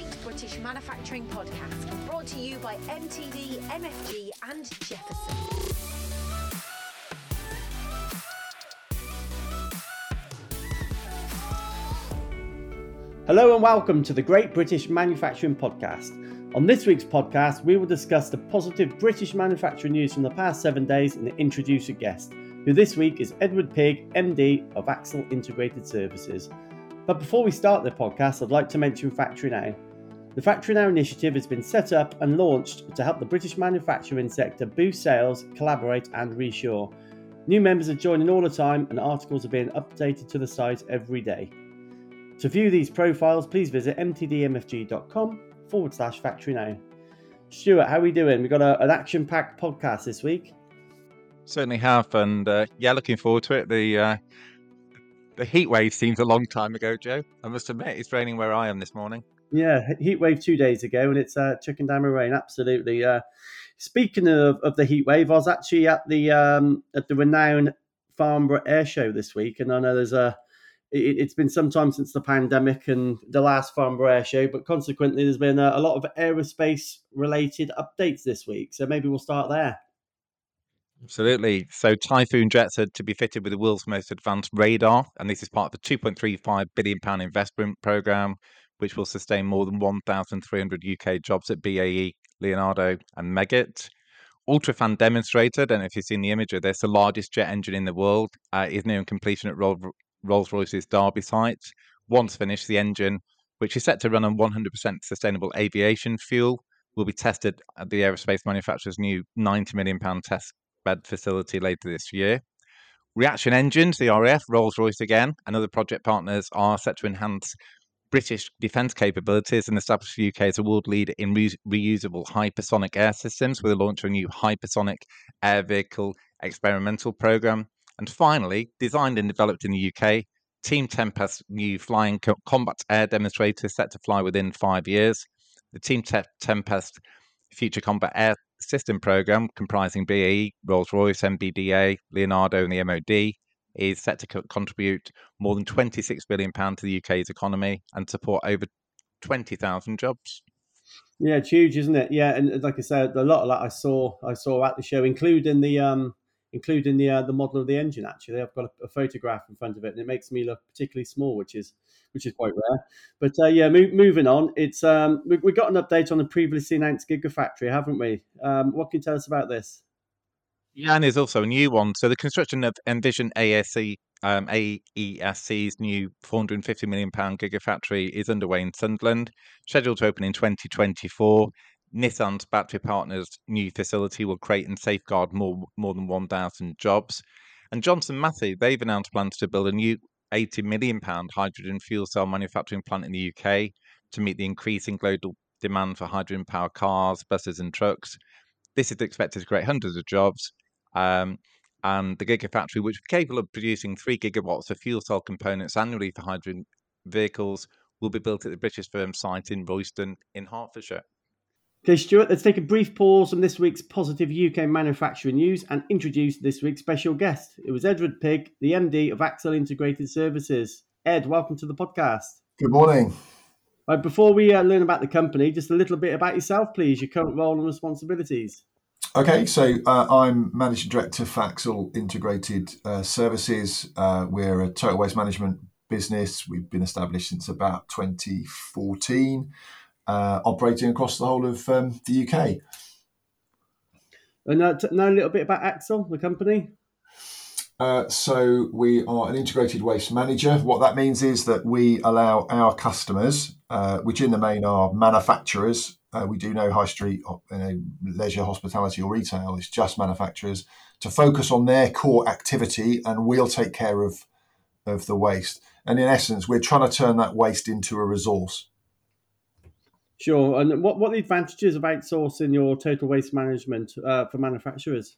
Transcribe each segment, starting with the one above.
Great British Manufacturing Podcast, brought to you by MTD, MFG, and Jefferson. Hello and welcome to the Great British Manufacturing Podcast. On this week's podcast, we will discuss the positive British manufacturing news from the past seven days and introduce a guest, who this week is Edward Pigg, MD of Axil Integrated Services. But before we start the podcast, I'd like to mention Factory Now. The Factory Now initiative has been set up and launched to help the British manufacturing sector boost sales, collaborate, and reshore. New members are joining all the time, and articles are being updated to the site every day. To view these profiles, please visit mtdmfg.com forward slash factory now. Stuart, how are we doing? We've got a, an action packed podcast this week. Certainly have, and uh, yeah, looking forward to it. The uh, the heat wave seems a long time ago, Joe. I must admit, it's raining where I am this morning. Yeah, heat wave two days ago, and it's uh, chucking down rain. Absolutely. Uh, speaking of, of the heat wave, I was actually at the um, at the renowned Farnborough Air Show this week, and I know there's a it, has been some time since the pandemic and the last Farnborough Air Show, but consequently, there's been a, a lot of aerospace related updates this week. So maybe we'll start there. Absolutely. So Typhoon jets are to be fitted with the world's most advanced radar, and this is part of the 2.35 billion pound investment program, which will sustain more than 1,300 UK jobs at BAE, Leonardo, and Meggitt. Ultrafan demonstrated, and if you've seen the image of this, the largest jet engine in the world, uh, is nearing completion at Rolls Royce's Derby site. Once finished, the engine, which is set to run on 100% sustainable aviation fuel, will be tested at the aerospace manufacturer's new 90 million pound test bed facility later this year. Reaction engines, the RAF, Rolls Royce again, and other project partners are set to enhance British defence capabilities and establish the UK as a world leader in re- reusable hypersonic air systems with the launch of a new hypersonic air vehicle experimental programme. And finally, designed and developed in the UK, Team Tempest's new flying co- combat air demonstrator is set to fly within five years. The Team Te- Tempest Future Combat Air system program comprising BAE, Rolls Royce, MBDA, Leonardo, and the MOD is set to co- contribute more than 26 billion pound to the UK's economy and support over 20,000 jobs. Yeah, it's huge, isn't it? Yeah, and like I said, a lot of that I saw I saw at the show, including the um including the uh, the model of the engine. Actually, I've got a, a, photograph in front of it, and it makes me look particularly small, which is which is quite rare. But uh, yeah, mo- moving on, it's um, we, we got an update on the previously announced Gigafactory, haven't we? Um, what can you tell us about this? Yeah, and there's also a new one. So the construction of Envision ASC um, AESC's new 450 million pound gigafactory is underway in Sunderland, scheduled to open in 2024. Nissan's battery partners' new facility will create and safeguard more more than 1,000 jobs. And Johnson Matthey, they've announced plans to build a new 80 million pound hydrogen fuel cell manufacturing plant in the UK to meet the increasing global demand for hydrogen powered cars, buses, and trucks. This is expected to create hundreds of jobs. Um, and the Gigafactory, which is capable of producing three gigawatts of fuel cell components annually for hydrogen vehicles, will be built at the British firm site in Royston in Hertfordshire. Okay, Stuart, let's take a brief pause from this week's positive UK manufacturing news and introduce this week's special guest. It was Edward Pigg, the MD of Axil Integrated Services. Ed, welcome to the podcast. Good morning. Right, before we uh, learn about the company, just a little bit about yourself, please, your current role and responsibilities. Okay, so uh, I'm Managing Director of Axil Integrated uh, Services. Uh, we're a total waste management business. We've been established since about 2014 uh, operating across the whole of um, the UK. And uh, t- know a little bit about Axil, the company. Uh, so we are an integrated waste manager. What that means is that we allow our customers, uh, which in the main are manufacturers, uh, we do no high street, you know, leisure, hospitality, or retail. It's just manufacturers to focus on their core activity, and we'll take care of of the waste. And in essence, we're trying to turn that waste into a resource. Sure. And what, what are the advantages of outsourcing your total waste management uh, for manufacturers?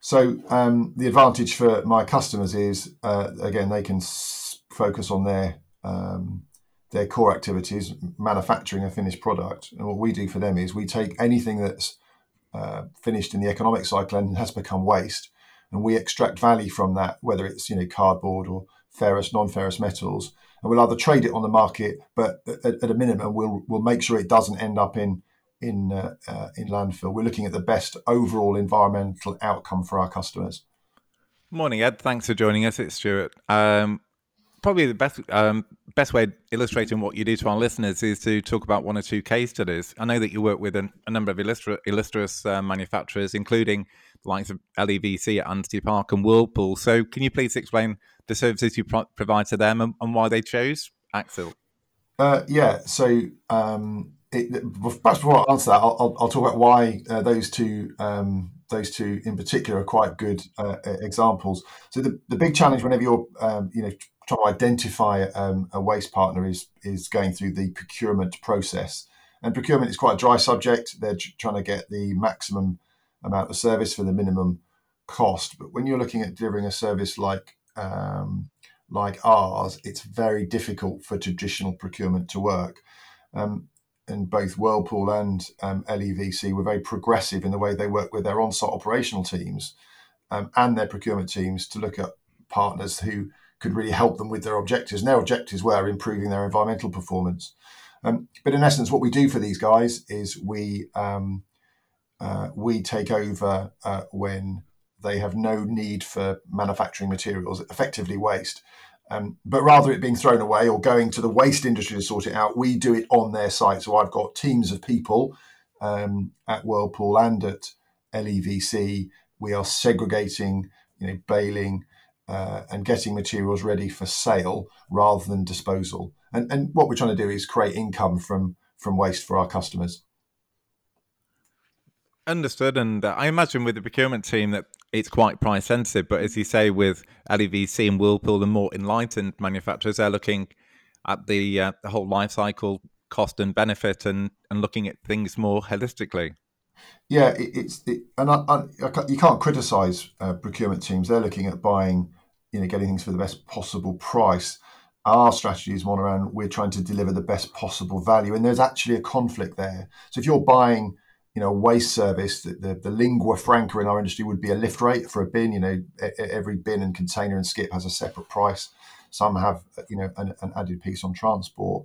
So um, the advantage for my customers is, uh, again, they can s- focus on their um, their core activities, manufacturing a finished product. And what we do for them is we take anything that's uh, finished in the economic cycle and has become waste, and we extract value from that, whether it's you know cardboard or ferrous, non-ferrous metals, and we'll either trade it on the market, but at, at a minimum, we'll we'll make sure it doesn't end up in in uh, uh, in landfill. We're looking at the best overall environmental outcome for our customers. Morning, Ed. Thanks for joining us. It's Stuart. Um, probably the best um, best way of illustrating what you do to our listeners is to talk about one or two case studies. I know that you work with a, a number of illustra- illustrious uh, manufacturers, including the likes of LEVC at Ansty Park and Whirlpool. So, can you please explain the services you pro- provide to them and, and, why they chose Axil? Uh, yeah, so um, it, perhaps before I answer that, I'll, I'll, talk about why uh, those two um, those two in particular are quite good uh, examples. So the, the big challenge whenever you're um, you know trying to identify um, a waste partner is is going through the procurement process. And procurement is quite a dry subject. They're trying to get the maximum amount of service for the minimum cost. But when you're looking at delivering a service like um, like ours, it's very difficult for traditional procurement to work. Um, and both Whirlpool and um, LEVC were very progressive in the way they work with their on-site operational teams um, and their procurement teams to look at partners who could really help them with their objectives. And their objectives were improving their environmental performance. Um, but in essence, what we do for these guys is we um, uh, we take over uh, when they have no need for manufacturing materials, effectively waste. Um, but rather it being thrown away or going to the waste industry to sort it out, we do it on their site. So I've got teams of people um, at Whirlpool and at LEVC. We are segregating, you know, baling uh, and getting materials ready for sale rather than disposal. And, and what we're trying to do is create income from from waste for our customers. Understood. And uh, I imagine with the procurement team that it's quite price sensitive. But as you say, with LEVC and Whirlpool, the more enlightened manufacturers, they're looking at the, uh, the whole life cycle cost and benefit and, and looking at things more holistically. Yeah, it, it's it, and I, I, you can't criticise uh, procurement teams. They're looking at buying, you know, getting things for the best possible price. Our strategy is one around we're trying to deliver the best possible value, and there's actually a conflict there. So if you're buying you know, waste service, the, the, the, lingua franca in our industry would be a lift rate for a bin. You know, every bin and container and skip has a separate price. Some have, you know, an, an added piece on transport.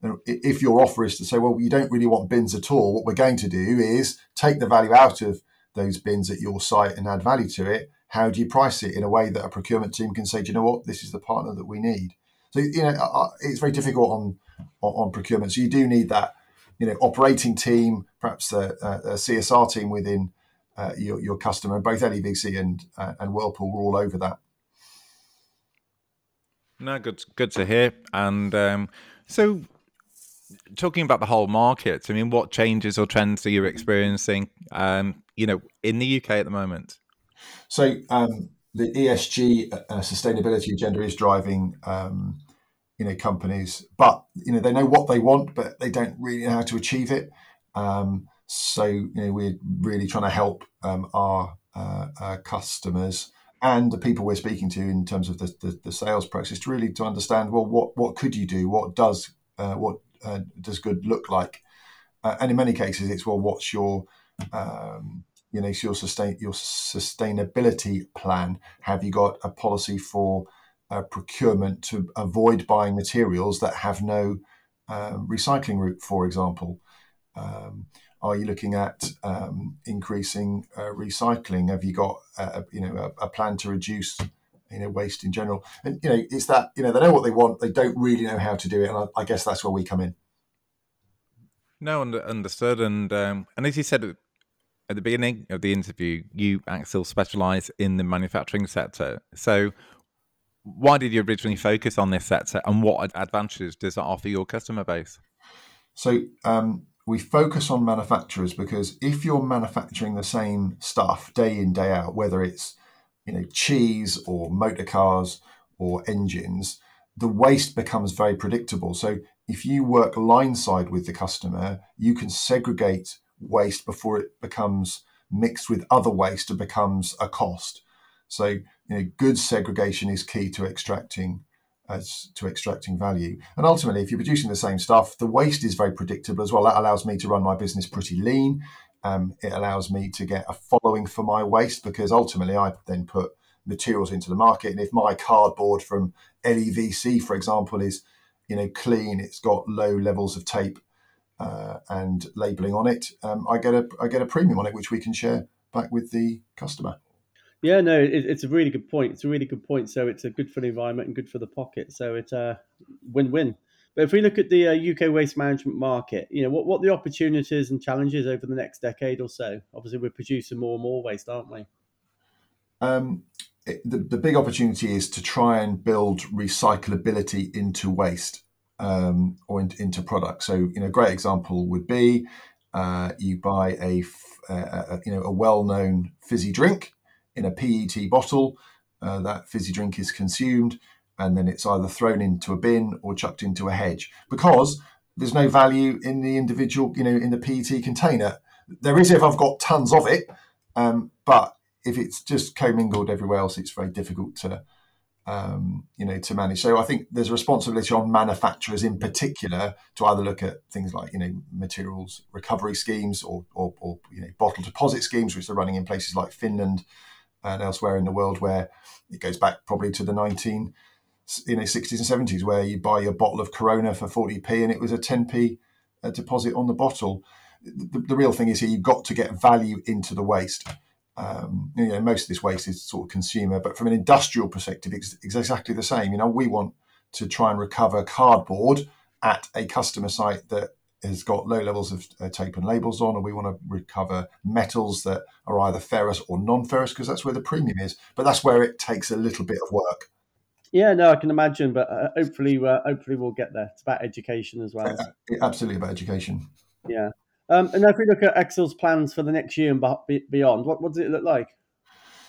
And if your offer is to say, well, you don't really want bins at all, what we're going to do is take the value out of those bins at your site and add value to it. How do you price it in a way that a procurement team can say, do you know what, this is the partner that we need? So, you know, it's very difficult on, on, on procurement. So you do need that you know operating team, perhaps a, a CSR team within uh, your, your customer. Both LEVC and uh, and Whirlpool were all over that. No, good good to hear. And um, so, talking about the whole market, I mean, what changes or trends are you experiencing? Um, you know, in the UK at the moment. So um, the ESG uh, sustainability agenda is driving um, you know companies but you know they know what they want but they don't really know how to achieve it. Um, so you know we're really trying to help um, our, uh, our, customers and the people we're speaking to in terms of the, the, the, sales process to really to understand well what what could you do? What does uh, what uh, does good look like? Uh, and in many cases it's well what's your um, you know your sustain your sustainability plan? Have you got a policy for uh, procurement to avoid buying materials that have no uh, recycling route, for example? Um, are you looking at um, increasing uh, recycling? Have you got a, you know a, a, plan to reduce you know waste in general? And you know it's that you know they know what they want, they don't really know how to do it, and I, I guess that's where we come in. No, understood. And um, and as you said at the beginning of the interview, you Axil specialise in the manufacturing sector. So why did you originally focus on this sector and what advantages does it offer your customer base? So, um, we focus on manufacturers because if you're manufacturing the same stuff day in, day out, whether it's you know cheese or motor cars or engines, the waste becomes very predictable. So if you work line side with the customer, you can segregate waste before it becomes mixed with other waste and becomes a cost. So you know, good segregation is key to extracting as to extracting value. And ultimately, if you're producing the same stuff, the waste is very predictable as well. That allows me to run my business pretty lean. Um, it allows me to get a following for my waste because ultimately I then put materials into the market. And if my cardboard from LEVC, for example, is you know, clean, it's got low levels of tape uh, and labeling on it, um, I get a I get a premium on it, which we can share back with the customer. Yeah, no, it, it's a really good point. It's a really good point. So it's a good for the environment and good for the pocket. So it's a win-win. But if we look at the uh, UK waste management market, you know, what what the opportunities and challenges over the next decade or so? Obviously, we're producing more and more waste, aren't we? Um, it, the, the big opportunity is to try and build recyclability into waste um, or in, into products. So, you know, a great example would be uh, you buy a, a, a, you know a well-known fizzy drink in a PET bottle. Uh, that fizzy drink is consumed, and then it's either thrown into a bin or chucked into a hedge because there's no value in the individual, you know, in the PET container. There is if I've got tons of it, um, but if it's just commingled everywhere else, it's very difficult to um, you know, to manage. So I think there's a responsibility on manufacturers in particular to either look at things like, you know, materials recovery schemes or, or, or you know, bottle deposit schemes, which are running in places like Finland and elsewhere in the world where it goes back probably to the 19, you know, 60s and 70s where you buy a bottle of Corona for 40p and it was a 10p uh, deposit on the bottle. The, the real thing is here, you've got to get value into the waste um, you know, most of this waste is sort of consumer, but from an industrial perspective, it's, it's, exactly the same. You know, we want to try and recover cardboard at a customer site that has got low levels of uh, tape and labels on, or we want to recover metals that are either ferrous or non-ferrous because that's where the premium is. But that's where it takes a little bit of work. Yeah, no, I can imagine, but uh, hopefully, uh, hopefully we'll get there. It's about education as well. Absolutely about education. Yeah. Um, and if we look at Excel's plans for the next year and beyond, what, what does it look like?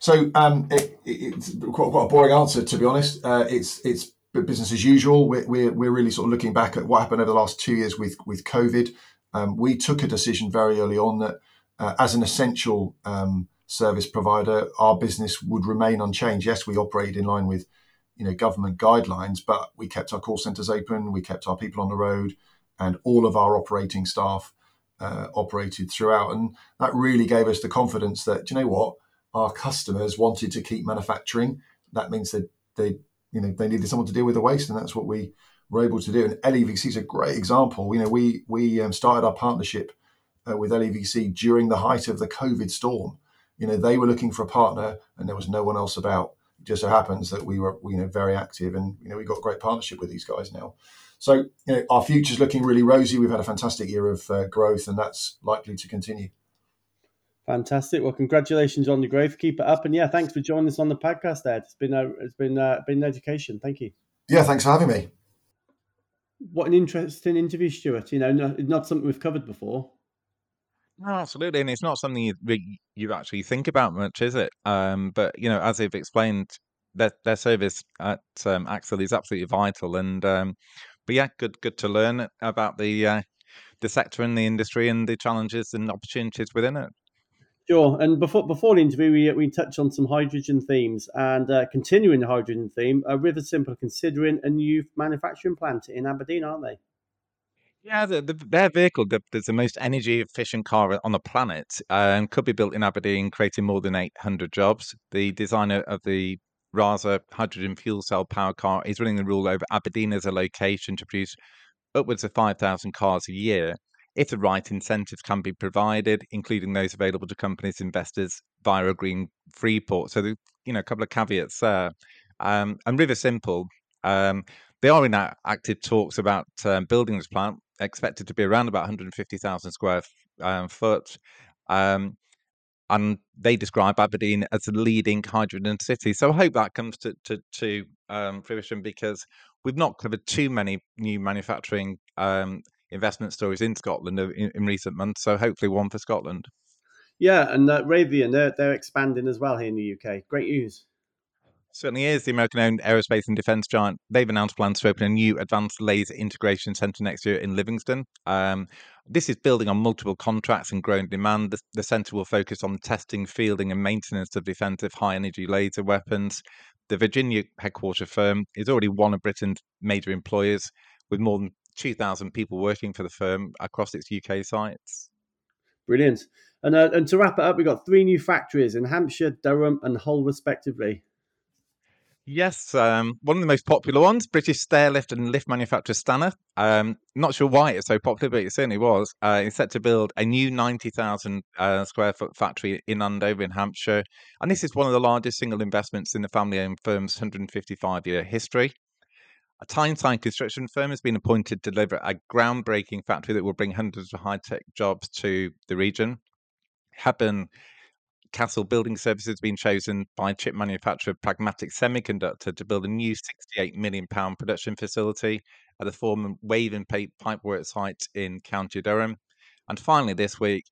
So um, it, it's quite, quite, a boring answer, to be honest. Uh, it's it's business as usual. We're, we're, we're, really sort of looking back at what happened over the last two years with with COVID. Um, we took a decision very early on that uh, as an essential um, service provider, our business would remain unchanged. Yes, we operate in line with you know government guidelines, but we kept our call centres open, we kept our people on the road, and all of our operating staff uh, operated throughout. And that really gave us the confidence that, you know what, our customers wanted to keep manufacturing. That means that they, you know, they needed someone to deal with the waste, and that's what we were able to do. And LEVC is a great example. You know, we we um, started our partnership uh, with LEVC during the height of the COVID storm. You know, they were looking for a partner, and there was no one else about. It just so happens that we were, you know, very active, and you know, we got a great partnership with these guys now. So you know, our future's looking really rosy. We've had a fantastic year of uh, growth, and that's likely to continue. Fantastic. Well, congratulations on the growth. Keep it up, and yeah, thanks for joining us on the podcast. Ed, it's been a, it's been uh, been an education. Thank you. Yeah, thanks for having me. What an interesting interview, Stuart. You know, not, not something we've covered before. No, absolutely, and it's not something you you actually think about much, is it? Um, but you know, as they've explained, their their service at um, Excel is absolutely vital, and um, but yeah, good good to learn about the uh, the sector and the industry and the challenges and opportunities within it. Sure. And before before the interview, we we touched on some hydrogen themes and uh, continuing the hydrogen theme. Uh, Riversimple considering a new manufacturing plant in Aberdeen, aren't they? Yeah, the, the, their vehicle, the, there's the most energy efficient car on the planet, and um, could be built in Aberdeen, creating more than 800 jobs. The designer of the Rasa hydrogen fuel cell power car is running the rule over Aberdeen as a location to produce upwards of 5,000 cars a year if the right incentives can be provided, including those available to companies investors via a green free port. So, the, you know, a couple of caveats there. Um, and Riversimple, um, they are in active talks about um, building this plant, expected to be around about 150,000 square um, foot. Um, and they describe Aberdeen as a leading hydrogen city. So I hope that comes to to, to um, fruition because we've not covered too many new manufacturing um, investment stories in Scotland in, in, recent months. So hopefully one for Scotland. Yeah, and uh, Raytheon they're they're expanding as well here in the UK. Great news. Certainly is. The American owned aerospace and defense giant, they've announced plans to open a new advanced laser integration center next year in Livingston. Um, this is building on multiple contracts and growing demand. The, the center will focus on testing, fielding, and maintenance of defensive high energy laser weapons. The Virginia headquarter firm is already one of Britain's major employers, with more than 2,000 people working for the firm across its UK sites. Brilliant. And, uh, and to wrap it up, we've got three new factories in Hampshire, Durham, and Hull, respectively. Yes, um, one of the most popular ones, British stair lift and lift manufacturer Stannah. Um, not sure why it's so popular, but it certainly was. Uh, it's set to build a new 90,000 uh, square foot factory in Andover in Hampshire. And this is one of the largest single investments in the family owned firm's 155 year history. A Tyneside construction firm has been appointed to deliver a groundbreaking factory that will bring hundreds of high tech jobs to the region. Hebburn Castle Building Services has been chosen by chip manufacturer Pragmatic Semiconductor to build a new 68 million pound production facility at the former Wavin Pipework site in County Durham. And finally, this week,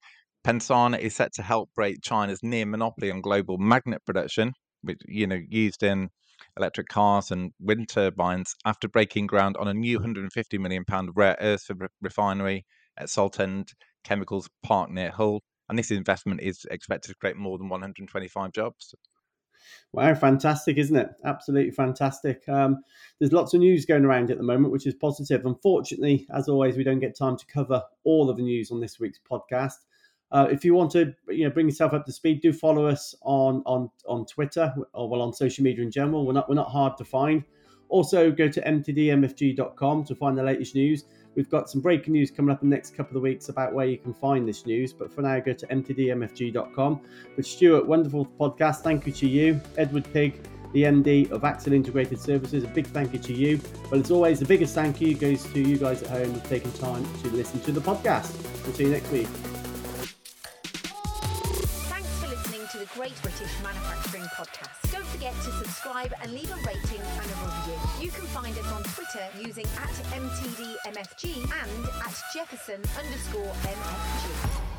Pensana is set to help break China's near monopoly on global magnet production, which you know used in electric cars and wind turbines, after breaking ground on a new 150 million pound rare earth refinery at Saltend Chemicals Park near Hull and this investment is expected to create more than 125 jobs. Wow, fantastic, isn't it? Absolutely fantastic. Um, there's lots of news going around at the moment, which is positive. Unfortunately, as always, we don't get time to cover all of the news on this week's podcast. Uh, if you want to, you know, bring yourself up to speed, do follow us on on on Twitter or well on social media in general. We're not we're not hard to find. Also, go to mtdmfg.com to find the latest news. We've got some breaking news coming up in the next couple of weeks about where you can find this news. But for now, go to mtdmfg.com. But Stuart, wonderful podcast. Thank you to you, Edward Pigg, the MD of Axil Integrated Services. A big thank you to you. But as always, the biggest thank you goes to you guys at home for taking time to listen to the podcast. We'll see you next week. Manufacturing Podcast Don't forget to subscribe and leave a rating and a review. You can find us on Twitter using at MTDMFG and at Jefferson underscore MFG.